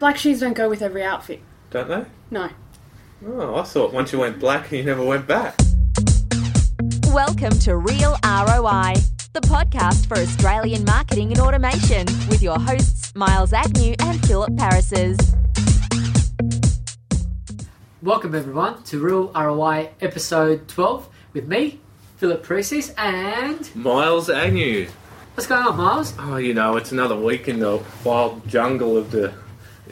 Black shoes don't go with every outfit. Don't they? No. Oh, I thought once you went black, you never went back. Welcome to Real ROI, the podcast for Australian marketing and automation with your hosts Miles Agnew and Philip Parises. Welcome everyone to Real ROI episode 12 with me, Philip Parises, and Miles Agnew. what's going on, Miles? Oh, you know, it's another week in the wild jungle of the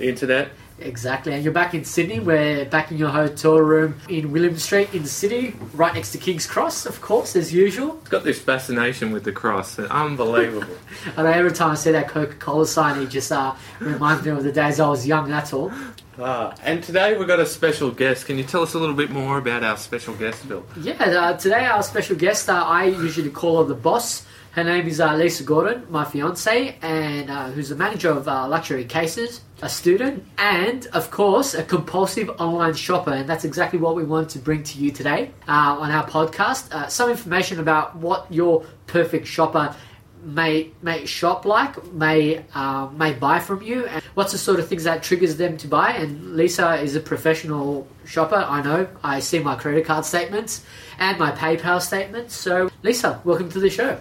internet. Exactly, and you're back in Sydney. We're back in your hotel room in William Street in the city, right next to King's Cross, of course, as usual. It's got this fascination with the cross. Unbelievable. And every time I see that Coca Cola sign, it just uh, reminds me of the days I was young, that's all. ah, and today we've got a special guest. Can you tell us a little bit more about our special guest, Bill? Yeah, uh, today our special guest, uh, I usually call her the boss. Her name is uh, Lisa Gordon, my fiance, and uh, who's the manager of uh, Luxury Cases, a student, and of course a compulsive online shopper. And that's exactly what we want to bring to you today uh, on our podcast. Uh, some information about what your perfect shopper may may shop like, may uh, may buy from you, and what's the sort of things that triggers them to buy. And Lisa is a professional shopper. I know. I see my credit card statements and my PayPal statements. So, Lisa, welcome to the show.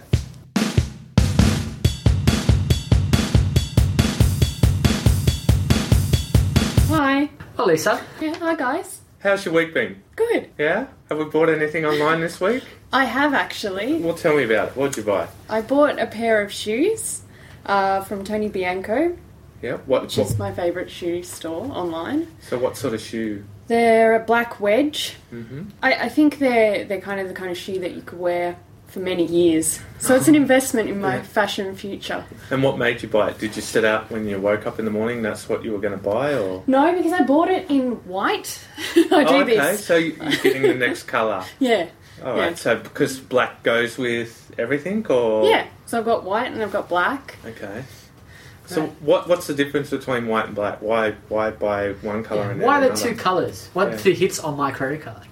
Lisa, Yeah, hi guys. How's your week been? Good. Yeah? Have we bought anything online this week? I have actually. Well, tell me about it. What'd you buy? I bought a pair of shoes uh, from Tony Bianco, Yeah? What? which what is my favourite shoe store online. so, what sort of shoe? They're a black wedge. hmm I, I think they're they're kind of the kind of shoe that you could wear for many years. So it's an investment in my Yeah. fashion future. And what made you buy it? Did you set out when you woke up in the morning? That's what you were going to buy, or? No, because I bought it in white. I do oh, okay. this. So you- you're getting the next colour. Yeah. All right. Yeah. So because black goes with everything, or Yeah. So I've got white and I've got black. Okay. So Right. what what's the difference between white and black? Why why buy one color and why the two colours? What Yeah. the hits on my credit card?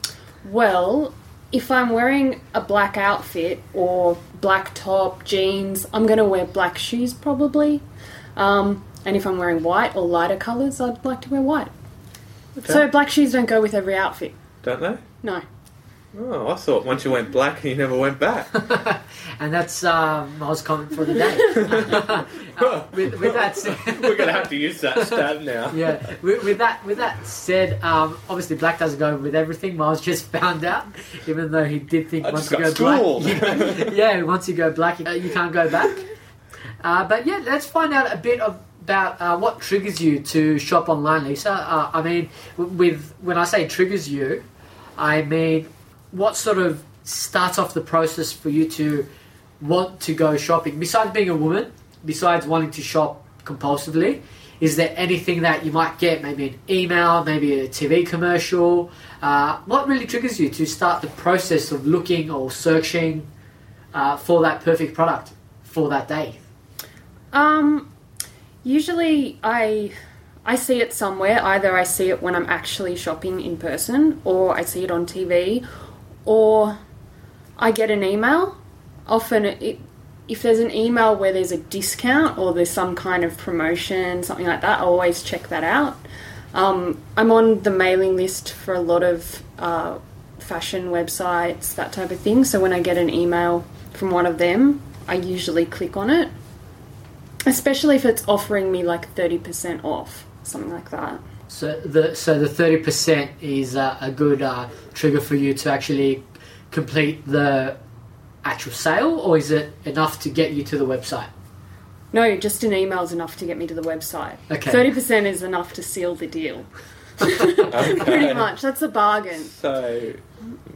Well, if I'm wearing a black outfit or black top, jeans, I'm going to wear black shoes probably. Um, and if I'm wearing white or lighter colours, I'd like to wear white. Okay. So black shoes don't go with every outfit. Don't they? No. Oh, I thought once you went black, you never went back. and that's um, Miles' comment for the day. Uh, with, with that said, We're gonna have to use that stab now. yeah. With, with that, with that said, um, obviously black doesn't go with everything. Miles just found out, even though he did think I once you go schooled. black, yeah, once you go black, you, you can't go back. Uh, but yeah, let's find out a bit of, about uh, what triggers you to shop online, Lisa. Uh, I mean, with when I say triggers you, I mean what sort of starts off the process for you to want to go shopping? Besides being a woman besides wanting to shop compulsively is there anything that you might get? Maybe an email maybe a tv commercial? Uh, what really triggers you to start the process of looking or searching uh, for that perfect product for that day? Um, usually I I see it somewhere. Either I see it when I'm actually shopping in person, or I see it on TV, or I get an email. Often, it, if there's an email where there's a discount or there's some kind of promotion, something like that, I always check that out. Um, I'm on the mailing list for a lot of uh, fashion websites, that type of thing. So when I get an email from one of them, I usually click on it especially if it's offering me like 30% off something like that so the so the 30% is uh, a good uh, trigger for you to actually complete the actual sale or is it enough to get you to the website no just an email is enough to get me to the website Okay. 30% is enough to seal the deal Okay. pretty much that's a bargain So,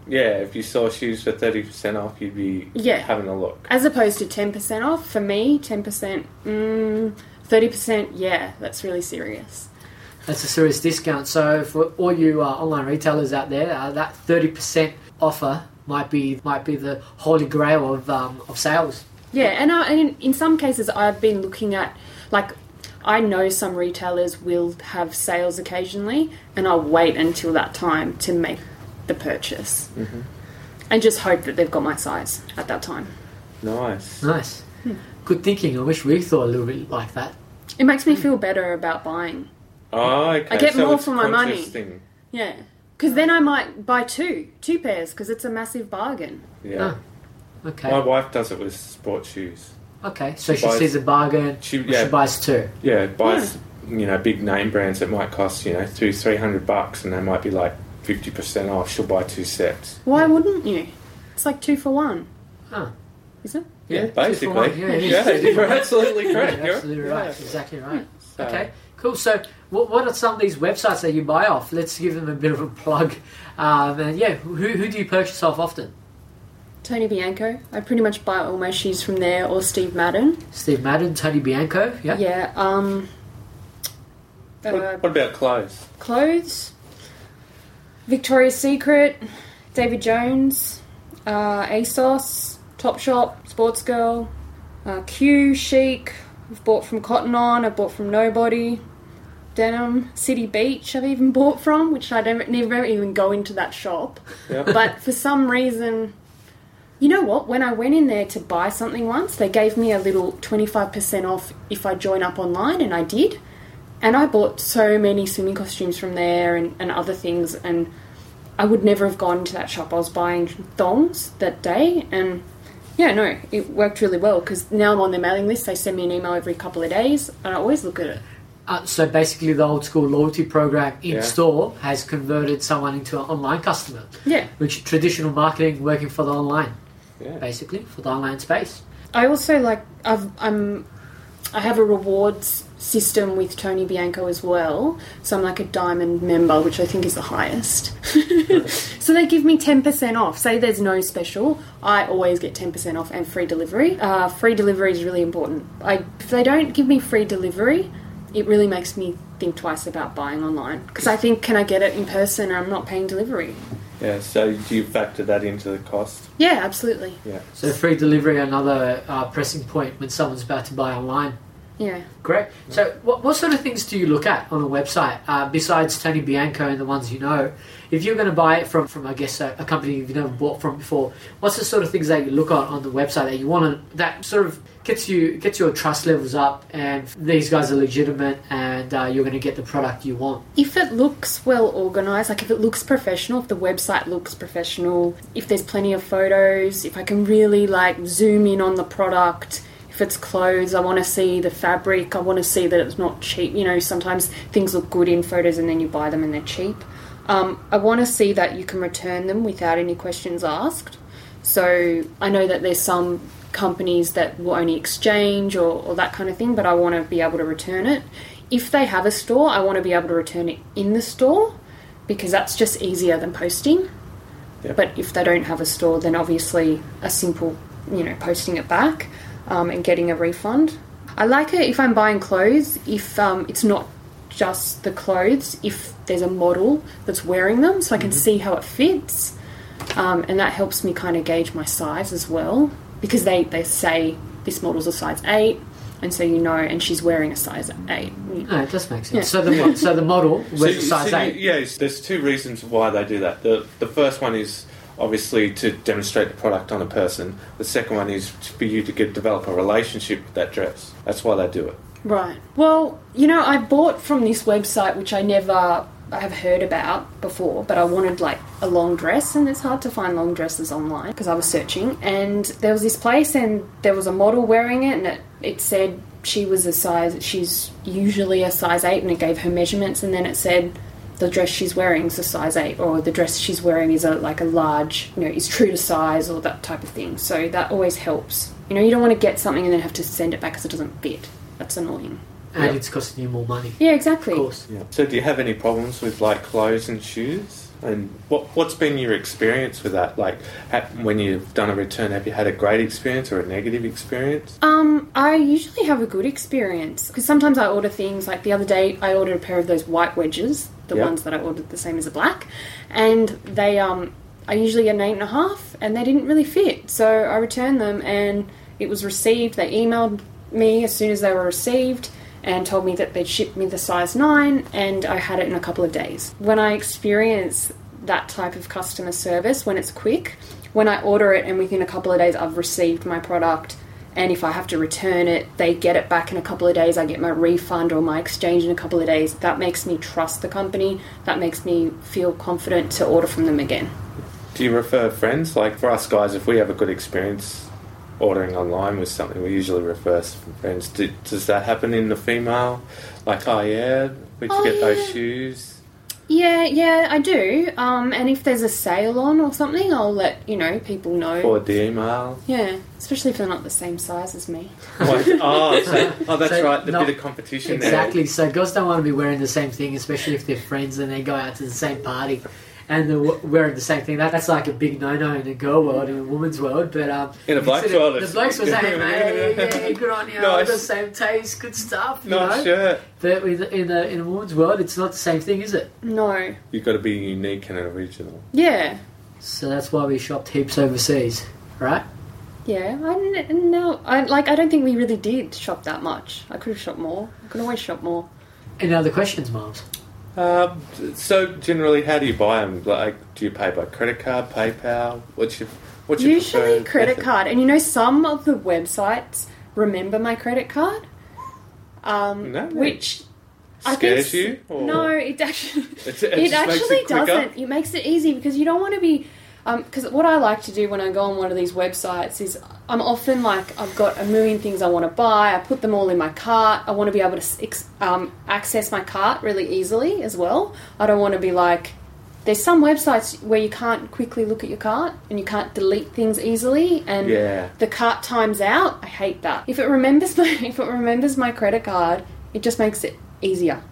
yeah, if you saw shoes for thirty percent off, you'd be Yeah. having a look. as opposed to 10% off for me 10% mm, 30% yeah that's really serious That's a serious discount. So for all you uh, online retailers out there, uh, that thirty percent offer might be might be the holy grail of um, of sales. Yeah, and, I, and in, in some cases, I've been looking at, like, I know some retailers will have sales occasionally, and I'll wait until that time to make the purchase. And just hope that they've got my size at that time. Nice. Nice, good thinking. I wish we thought a little bit like that. It makes me feel better about buying. Oh, okay. I get so more it's for my money. Thing. Yeah. Because then I might buy two, two pairs, because it's a massive bargain. Yeah. Ah, okay. My wife does it with sports shoes. Okay. So she buys- sees a bargain. She- She, yeah. buys two. Yeah, buys you know big name brands that might cost you know two three hundred bucks, and they might be like fifty percent off. She'll buy two sets. Why wouldn't you? It's like two for one. Oh. Is it? Yeah, two for basically. one. Yeah. Yeah, you're absolutely correct. You're You're- absolutely yeah. right. Exactly right. So- Okay, cool. So, what, what are some of these websites that you buy off? Let's give them a bit of a plug. Um, and yeah, who, who do you purchase off often? Tony Bianco. I pretty much buy all my shoes from there, or Steve Madden. Steve Madden, Tony Bianco. Yeah. Yeah. Um. uh, What, what about clothes? clothes. Victoria's Secret, David Jones, uh, ASOS, Topshop, Sportsgirl, uh, Cue, Chic. I've bought from Cotton On. I've bought from Nobody. Denim, City Beach. I've even bought from, which I don't never even go into that shop. Yeah. But for some reason, you know what? When I went in there to buy something once, they gave me a little 25% off if I join up online, and I did. And I bought so many swimming costumes from there and, and other things, and I would never have gone into that shop. I was buying thongs that day, and yeah, no, it worked really well because now I'm on their mailing list. They send me an email every couple of days, and I always look at it. Uh, so basically, the old school loyalty program in Yeah. store has converted someone into an online customer, Yeah. which traditional marketing working for the online, Yeah. basically for the online space. I also like I've I'm I have a rewards system with Tony Bianco as well. So I'm like a diamond member, which I think is the highest. so they give me 10% off. Say there's no special, I always get 10% off and free delivery. Uh, free delivery is really important. I, if they don't give me free delivery, it really makes me think twice about buying online because I think can I get it in person and I'm not paying delivery. Yeah. So do you factor that into the cost? Yeah, absolutely. Yeah. So free delivery, another uh, pressing point when someone's about to buy online. Yeah. Great. So, what, what sort of things do you look at on a website uh, besides Tony Bianco and the ones you know? If you're going to buy it from, from I guess, a, a company you've never bought from before, what's the sort of things that you look at on the website that you want to that sort of gets you gets your trust levels up, and these guys are legitimate, and uh, you're going to get the product you want. if it looks well organized, like if it looks professional, if the website looks professional, if there's plenty of photos, if I can really like zoom in on the product, if it's clothes, I want to see the fabric, I want to see that it's not cheap. You know, sometimes things look good in photos and then you buy them and they're cheap. Um, I want to see that you can return them without any questions asked. So I know that there's some companies that will only exchange or, or that kind of thing, but I want to be able to return it. If they have a store, I want to be able to return it in the store because that's just easier than posting. Yep. But if they don't have a store, then obviously a simple, you know, posting it back um, and getting a refund. I like it if I'm buying clothes, if um, it's not just the clothes, if there's a model that's wearing them so I can see how it fits. Um, and that helps me kind of gauge my size as well because they, they say this model's a size 8 and so you know and she's wearing a size 8 No, it does make sense. Yeah. So the mo- so the model wears a size so you- eight. yeah, there's two reasons why they do that. The the first one is obviously to demonstrate the product on a person. The second one is for you to get develop a relationship with that dress. That's why they do it. Right. Well, you know, I bought from this website which I never I have heard about before, but I wanted like a long dress, and it's hard to find long dresses online because I was searching. And there was this place, and there was a model wearing it, and it, it said she was a size, she's usually a size 8, and it gave her measurements, and then it said the dress she's wearing is a size 8, or the dress she's wearing is a like a large, you know, is true to size, or that type of thing. So that always helps. You know, you don't want to get something and then have to send it back because it doesn't fit. That's annoying. and Yep. it's costing you more money. Yeah, exactly. Of course. Yeah. So do you have any problems with like clothes and shoes? And what what's been your experience with that? Like ha when you've done a return, have you had a great experience or a negative experience? Um, I usually have a good experience because sometimes I order things like the other day I ordered a pair of those white wedges, the Yep. ones that I ordered the same as the black, and they um I usually an eight and a half, and they didn't really fit, so I returned them and it was received. They emailed me as soon as they were received and told me that they'd shipped me the size 9 and I had it in a couple of days. When I experience that type of customer service, when it's quick, when I order it and within a couple of days I've received my product and if I have to return it, they get it back in a couple of days. I get my refund or my exchange in a couple of days. That makes me trust the company. That makes me feel confident to order from them again. Do you refer friends? Like for us guys, if we have a good experience ordering online with something, we usually refer some friends. Do, does that happen in the female? Like, oh yeah, you Oh, get yeah. those shoes? Yeah, yeah, I do. Um, and if there's a sale on or something, I'll let you know people know. Forward the email. Yeah, especially if they're not the same size as me. What? Oh, so, oh, that's So, right. The no, bit of competition Exactly. So girls don't want to be wearing the same thing, especially if they're friends and they go out to the same party and they're wearing the same thing. That, that's like a big no-no in a girl world, in a woman's world. But um, In a black consider- world, the it's- blokes were saying, "Hey, yeah, good on you, Nice. the same taste, good stuff." You there. No know. shirt. But with, in a in a woman's world, it's not the same thing, is it? No. You've got to be unique and original. Yeah. So that's why we shopped heaps overseas, right? Yeah, I n- no, I like. I don't think we really did shop that much. I could have shopped more. I could always shop more. Any other questions, Miles? Um, so generally, how do you buy them? Like, do you pay by credit card, PayPal? What's your what's your Usually credit method? card, and you know some of the websites remember my credit card, um, No, which I Scares you? Or No, it actually it it makes actually it doesn't. It makes it easy because you don't want to be. Because what I like to do when I go on one of these websites is I'm often like I've got a million things I want to buy. I put them all in my cart. I want to be able to um, access my cart really easily as well. I don't want to be like there's some websites where you can't quickly look at your cart and you can't delete things easily and Yeah. the cart times out. I hate that. If it remembers my if it remembers my credit card, it just makes it easier.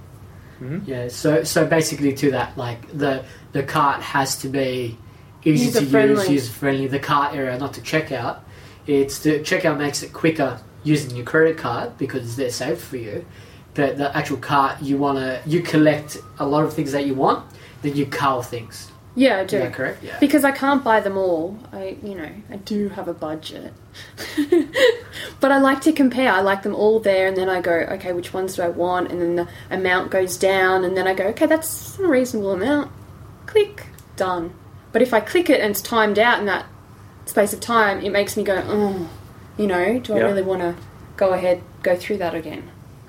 Yeah. So so basically, to that, like the the cart has to be easy to use, User-friendly. The cart area, not to checkout. It's the checkout makes it quicker using your credit card because they're saved for you. But the actual cart, you wanna you collect a lot of things that you want, then you cull things. Yeah, I Is do. that correct? Yeah. Because I can't buy them all. I, you know, I do have a budget. but I like to compare. I like them all there, and then I go, okay, which ones do I want? And then the amount goes down, and then I go, okay, that's a reasonable amount. Click, done. But if I click it and it's timed out in that space of time, it makes me go, oh, you know, do I Yeah. really want to go ahead, go through that again?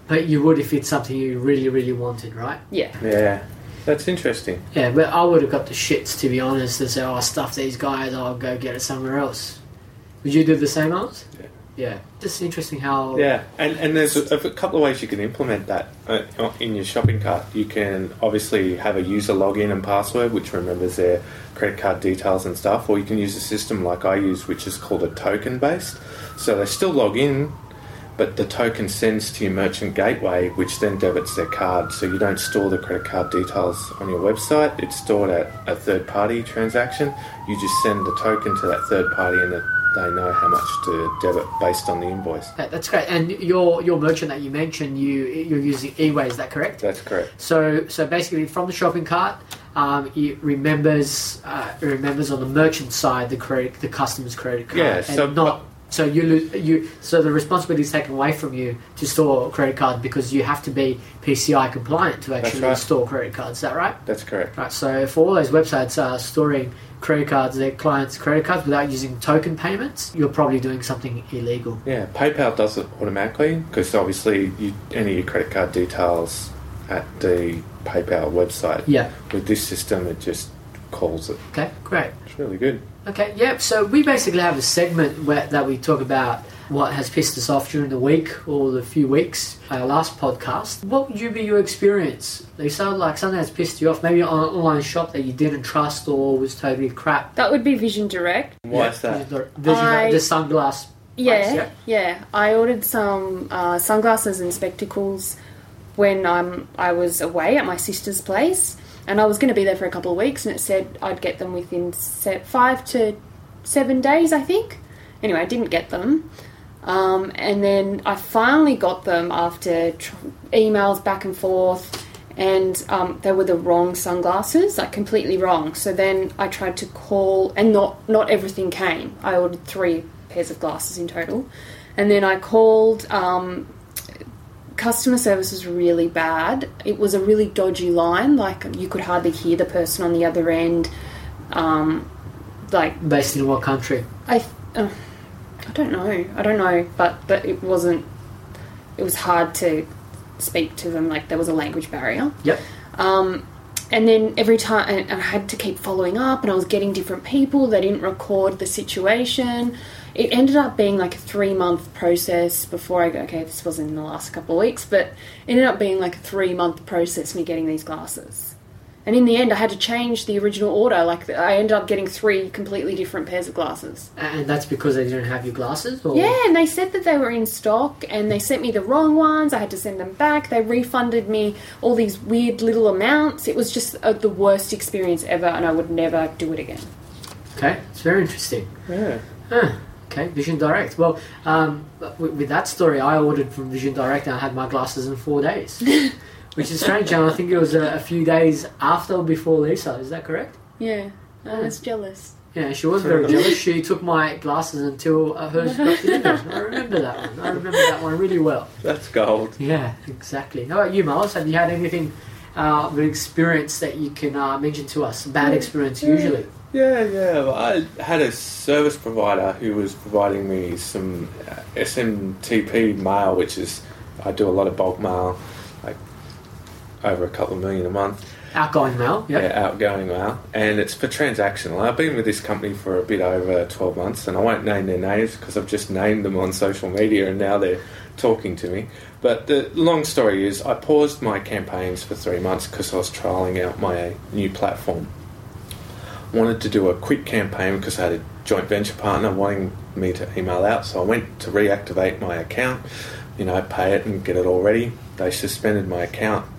But you would if it's something you really really wanted, right? Yeah. Yeah, that's interesting. Yeah, but I would have got the shits to be honest and say, "Oh, stuff these guys. I'll go get it somewhere else." Would you do the same, Oz? Yeah. Yeah. Just interesting how. Yeah, and and there's a, a couple of ways you can implement that uh, in your shopping cart. You can obviously have a user login and password, which remembers their credit card details and stuff, or you can use a system like I use, which is called a token based. So they still log in, but the token sends to your merchant gateway, which then debits their card. So you don't store the credit card details on your website; it's stored at a third party transaction. You just send the token to that third party, and it, they know how much to debit based on the invoice. That- That's great. And your your merchant that you mentioned, you you're using eWay. Is that correct? That's correct. So so basically, from the shopping cart, um, it remembers uh, it remembers on the merchant side the credit the customer's credit card. Yeah, and so- not. So you lose you so the responsibility is taken away from you to store a credit card because you have to be PCI compliant to actually right. store credit cards. Is that right? That's correct. Right. So for all those websites are storing credit cards, their clients' credit cards without using token payments, you're probably doing something illegal. Yeah, PayPal does it automatically because obviously you enter your credit card details at the PayPal website. Yeah. With this system, it just calls it. Okay. Great. It's really good. Okay, yep. So we basically have a segment where, that we talk about what has pissed us off during the week or the few weeks. Our last podcast. What would you be your experience? They sound like something that's pissed you off. Maybe an online shop that you didn't trust or was totally crap. That would be Vision Direct. Why Yeah, is that? The, the, I- the sunglass. Yeah, place, yeah. yeah. I ordered some uh, sunglasses and spectacles when um, I was away at my sister's place, and I was going to be there for a couple of weeks, and it said I'd get them within se- five to seven days, I think. Anyway, I didn't get them. Um, and then I finally got them after tr- emails back and forth, and um, they were the wrong sunglasses, like completely wrong. So then I tried to call, and not not everything came. I ordered three pairs of glasses in total, and then I called. Um, customer service was really bad. It was a really dodgy line. Like you could hardly hear the person on the other end. Um, like Based in what country? I, uh, I don't know. I don't know, but but it wasn't. It was hard to speak to them. Like there was a language barrier. Yep. Um, and then every time, and I had to keep following up, and I was getting different people. They didn't record the situation. It ended up being like a three month process before I go, okay, this wasn't in the last couple of weeks, but it ended up being like a three month process me getting these glasses. And in the end, I had to change the original order. Like, I ended up getting three completely different pairs of glasses. And that's because they didn't have your glasses? Or? Yeah, and they said that they were in stock and they sent me the wrong ones. I had to send them back. They refunded me all these weird little amounts. It was just uh, the worst experience ever, and I would never do it again. Okay, it's very interesting. Yeah. Huh. Okay, Vision Direct. Well, um, with, with that story, I ordered from Vision Direct and I had my glasses in four days, which is strange. And I think it was a, a few days after or before Lisa. Is that correct? Yeah, I was jealous. Yeah, she was very jealous. She took my glasses until uh, hers got delivered. I remember that one. I remember that one really well. That's gold. Yeah, exactly. How about you, Miles? Have you had anything, uh, an experience that you can uh, mention to us? Bad experience, usually. Yeah, yeah. I had a service provider who was providing me some uh, SMTP mail, which is I do a lot of bulk mail, like over a couple of million a month. Outgoing mail. Yep. Yeah, outgoing mail, and it's for transactional. I've been with this company for a bit over twelve months, and I won't name their names because I've just named them on social media, and now they're talking to me. But the long story is, I paused my campaigns for three months because I was trialing out my new platform wanted to do a quick campaign because I had a joint venture partner wanting me to email out. So I went to reactivate my account, you know, pay it and get it all ready. They suspended my account.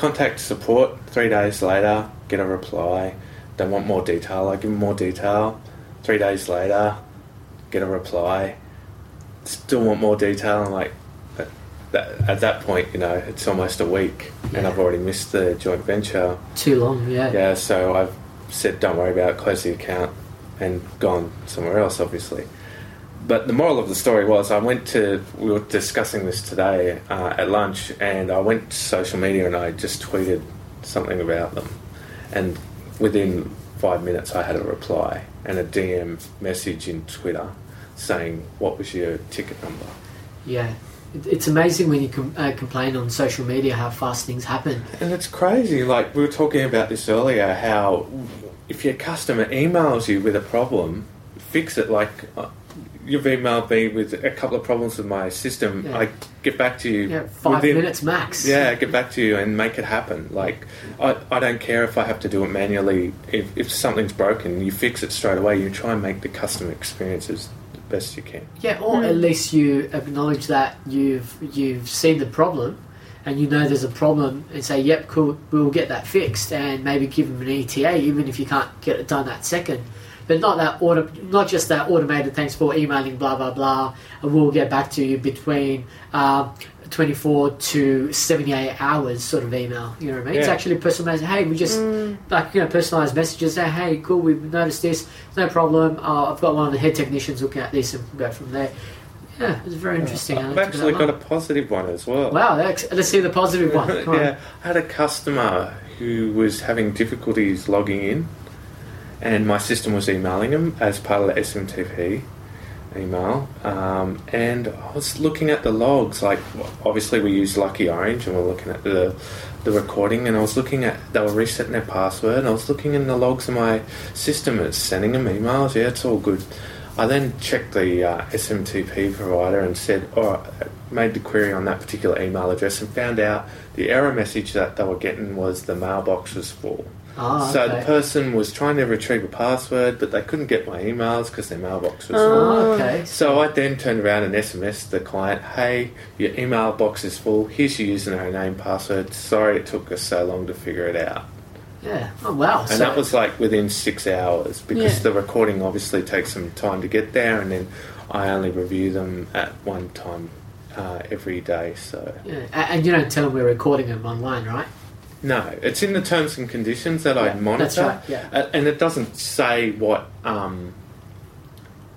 Contact support three days later, get a reply. They want more detail. I give them more detail. Three days later, get a reply. Still want more detail. I'm like, at that, at that point, you know, it's almost a week, and I've already missed the joint venture. Too long. Yeah. Yeah, so I've said, don't worry about it, close the account, and gone somewhere else, obviously. But the moral of the story was I went to, we were discussing this today uh, at lunch, and I went to social media and I just tweeted something about them. And within five minutes, I had a reply and a DM message in Twitter saying, What was your ticket number? Yeah. It's amazing when you com- uh, complain on social media how fast things happen. And it's crazy. Like we were talking about this earlier, how if your customer emails you with a problem, fix it. Like uh, you've emailed me with a couple of problems with my system. Yeah. I get back to you Yeah, five within- minutes max. Yeah, get back to you and make it happen. Like I, I don't care if I have to do it manually. If, if something's broken, you fix it straight away. You try and make the customer experience as the best you can. Yeah, or mm. at least you acknowledge that you've you've seen the problem, and you know there's a problem, and say, "Yep, cool, we'll get that fixed," and maybe give them an ETA, even if you can't get it done that second. But not that auto, not just that automated. Thanks for emailing, blah blah blah. And we'll get back to you between um, 24 to 78 hours, sort of email. You know what I mean? It's Yeah. actually personalized. Hey, we just like you know personalized messages. Say, hey, cool, we've noticed this. No problem. Uh, I've got one of the head technicians looking at this, and we'll go from there. Yeah, it's very interesting. I I've actually got a one. positive as well. Wow, let's, let's see the positive one. Come on. yeah, I had a customer who was having difficulties logging in, and my system was emailing them as part of the SMTP email. Um, and I was looking at the logs. Like, obviously, we use Lucky Orange, and we're looking at the the recording. And I was looking at they were resetting their password, and I was looking in the logs of my system. It's sending them emails. Yeah, it's all good. I then checked the uh, SMTP provider and said, "Oh, made the query on that particular email address and found out the error message that they were getting was the mailbox was full. Ah, So okay. the person was trying to retrieve a password, but they couldn't get my emails because their mailbox was full. Oh, okay. So I then turned around and SMSed the client, "Hey, your email box is full. Here's your username, name, password. Sorry it took us so long to figure it out." Yeah. Oh, wow. And so, that was like within six hours because Yeah. the recording obviously takes some time to get there, and then I only review them at one time uh, every day. So yeah. And you don't tell them we're recording them online, right? No, it's in the terms and conditions that I monitor, that's right, yeah. Uh, and it doesn't say what. Um,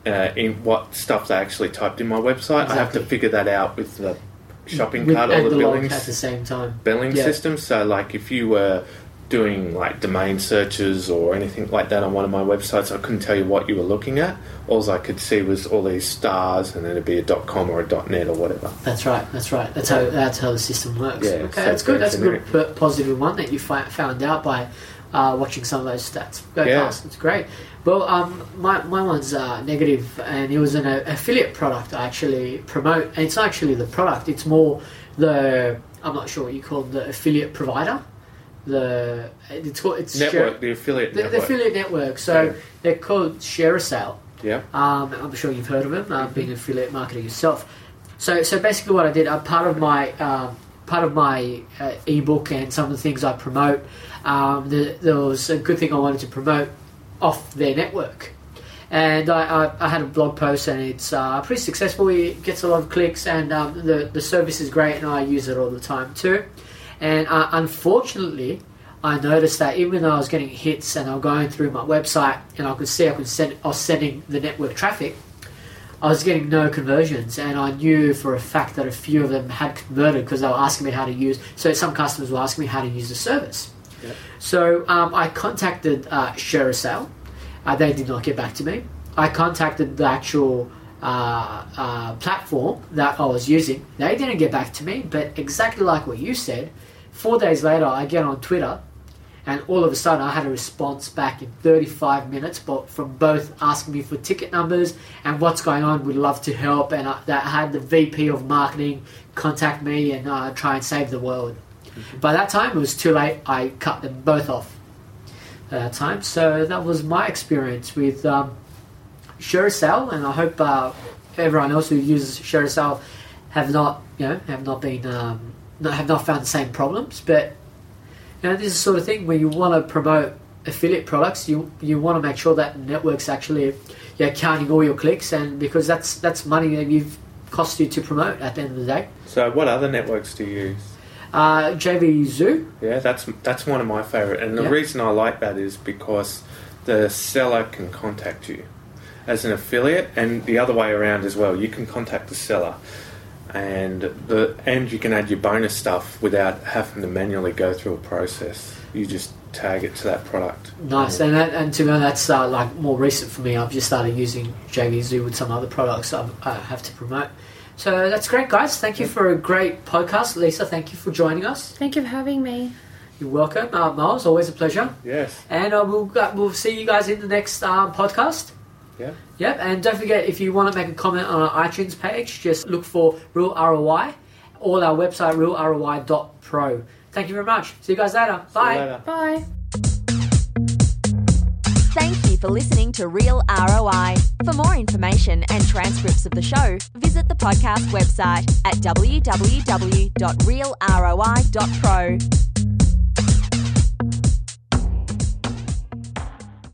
uh, in what stuff they actually typed in my website, I have to figure that out with the shopping With- cart or the the billing at the same time. billing Yeah. system. So, like, if you were doing like domain searches or anything like that on one of my websites, I couldn't tell you what you were looking at. All I could see was all these stars, and then it'd be a .com or a .net or whatever. That's right. That's right. That's how that's how the system works. Yeah, okay, so that's good. That's a good p- positive one that you fi- found out by uh, watching some of those stats. Go Yeah. past. It's great. Well, um, my my one's uh, negative, and it was an uh, affiliate product I actually promote, and it's not actually the product. It's more the I'm not sure what you call the affiliate provider. The it's called it's Network, share- the affiliate the, the network. affiliate network. So Yeah. they're called ShareASale. yeah. Um, I'm sure you've heard of them, uh, being an affiliate marketer yourself. So, so basically, what I did, uh, part of my um, part of my uh, ebook and some of the things I promote, um, the, there was a good thing I wanted to promote off their network. And I, I, I had a blog post, and it's uh, pretty successful. It gets a lot of clicks, and um, the the service is great, and I use it all the time too. And uh, unfortunately, I noticed that even though I was getting hits and I was going through my website and I could see I could send I was sending the network traffic, I was getting no conversions, and I knew for a fact that a few of them had converted because they were asking me how to use. So some customers were asking me how to use the service. Yep. So um, I contacted uh, ShareASale. Uh, they did not get back to me. I contacted the actual uh, uh, platform that I was using. They didn't get back to me, but exactly like what you said, four days later, I get on Twitter, and all of a sudden, I had a response back in 35 minutes, but from both asking me for ticket numbers and what's going on. We'd love to help, and I, that had the VP of marketing contact me and uh, try and save the world. By that time, it was too late. I cut them both off at that time. So that was my experience with um, and I hope uh, everyone else who uses ShareASale have not, you know, have not been, um, not, have not found the same problems. But you know, this is the sort of thing where you want to promote affiliate products. You you want to make sure that network's actually yeah counting all your clicks, and because that's that's money that you've cost you to promote at the end of the day. So, what other networks do you use? Uh, JVZoo. Yeah, that's that's one of my favorite, and the Yeah. reason I like that is because the seller can contact you as an affiliate, and the other way around as well. You can contact the seller, and the and you can add your bonus stuff without having to manually go through a process. You just tag it to that product. Nice, and that, and to me that's uh, like more recent for me. I've just started using JVZoo with some other products I, I have to promote. So that's great, guys. Thank you for a great podcast, Lisa. Thank you for joining us. Thank you for having me. You're welcome, uh, Miles. Always a pleasure. Yes. And uh, we'll uh, we'll see you guys in the next um, podcast. Yeah. Yep, and don't forget if you want to make a comment on our iTunes page, just look for Real ROI or our website realroi.pro. Thank you very much. See you guys later. See you Bye. later. Bye. Thank you for listening to Real ROI. For more information and transcripts of the show, visit the podcast website at www.realroi.pro.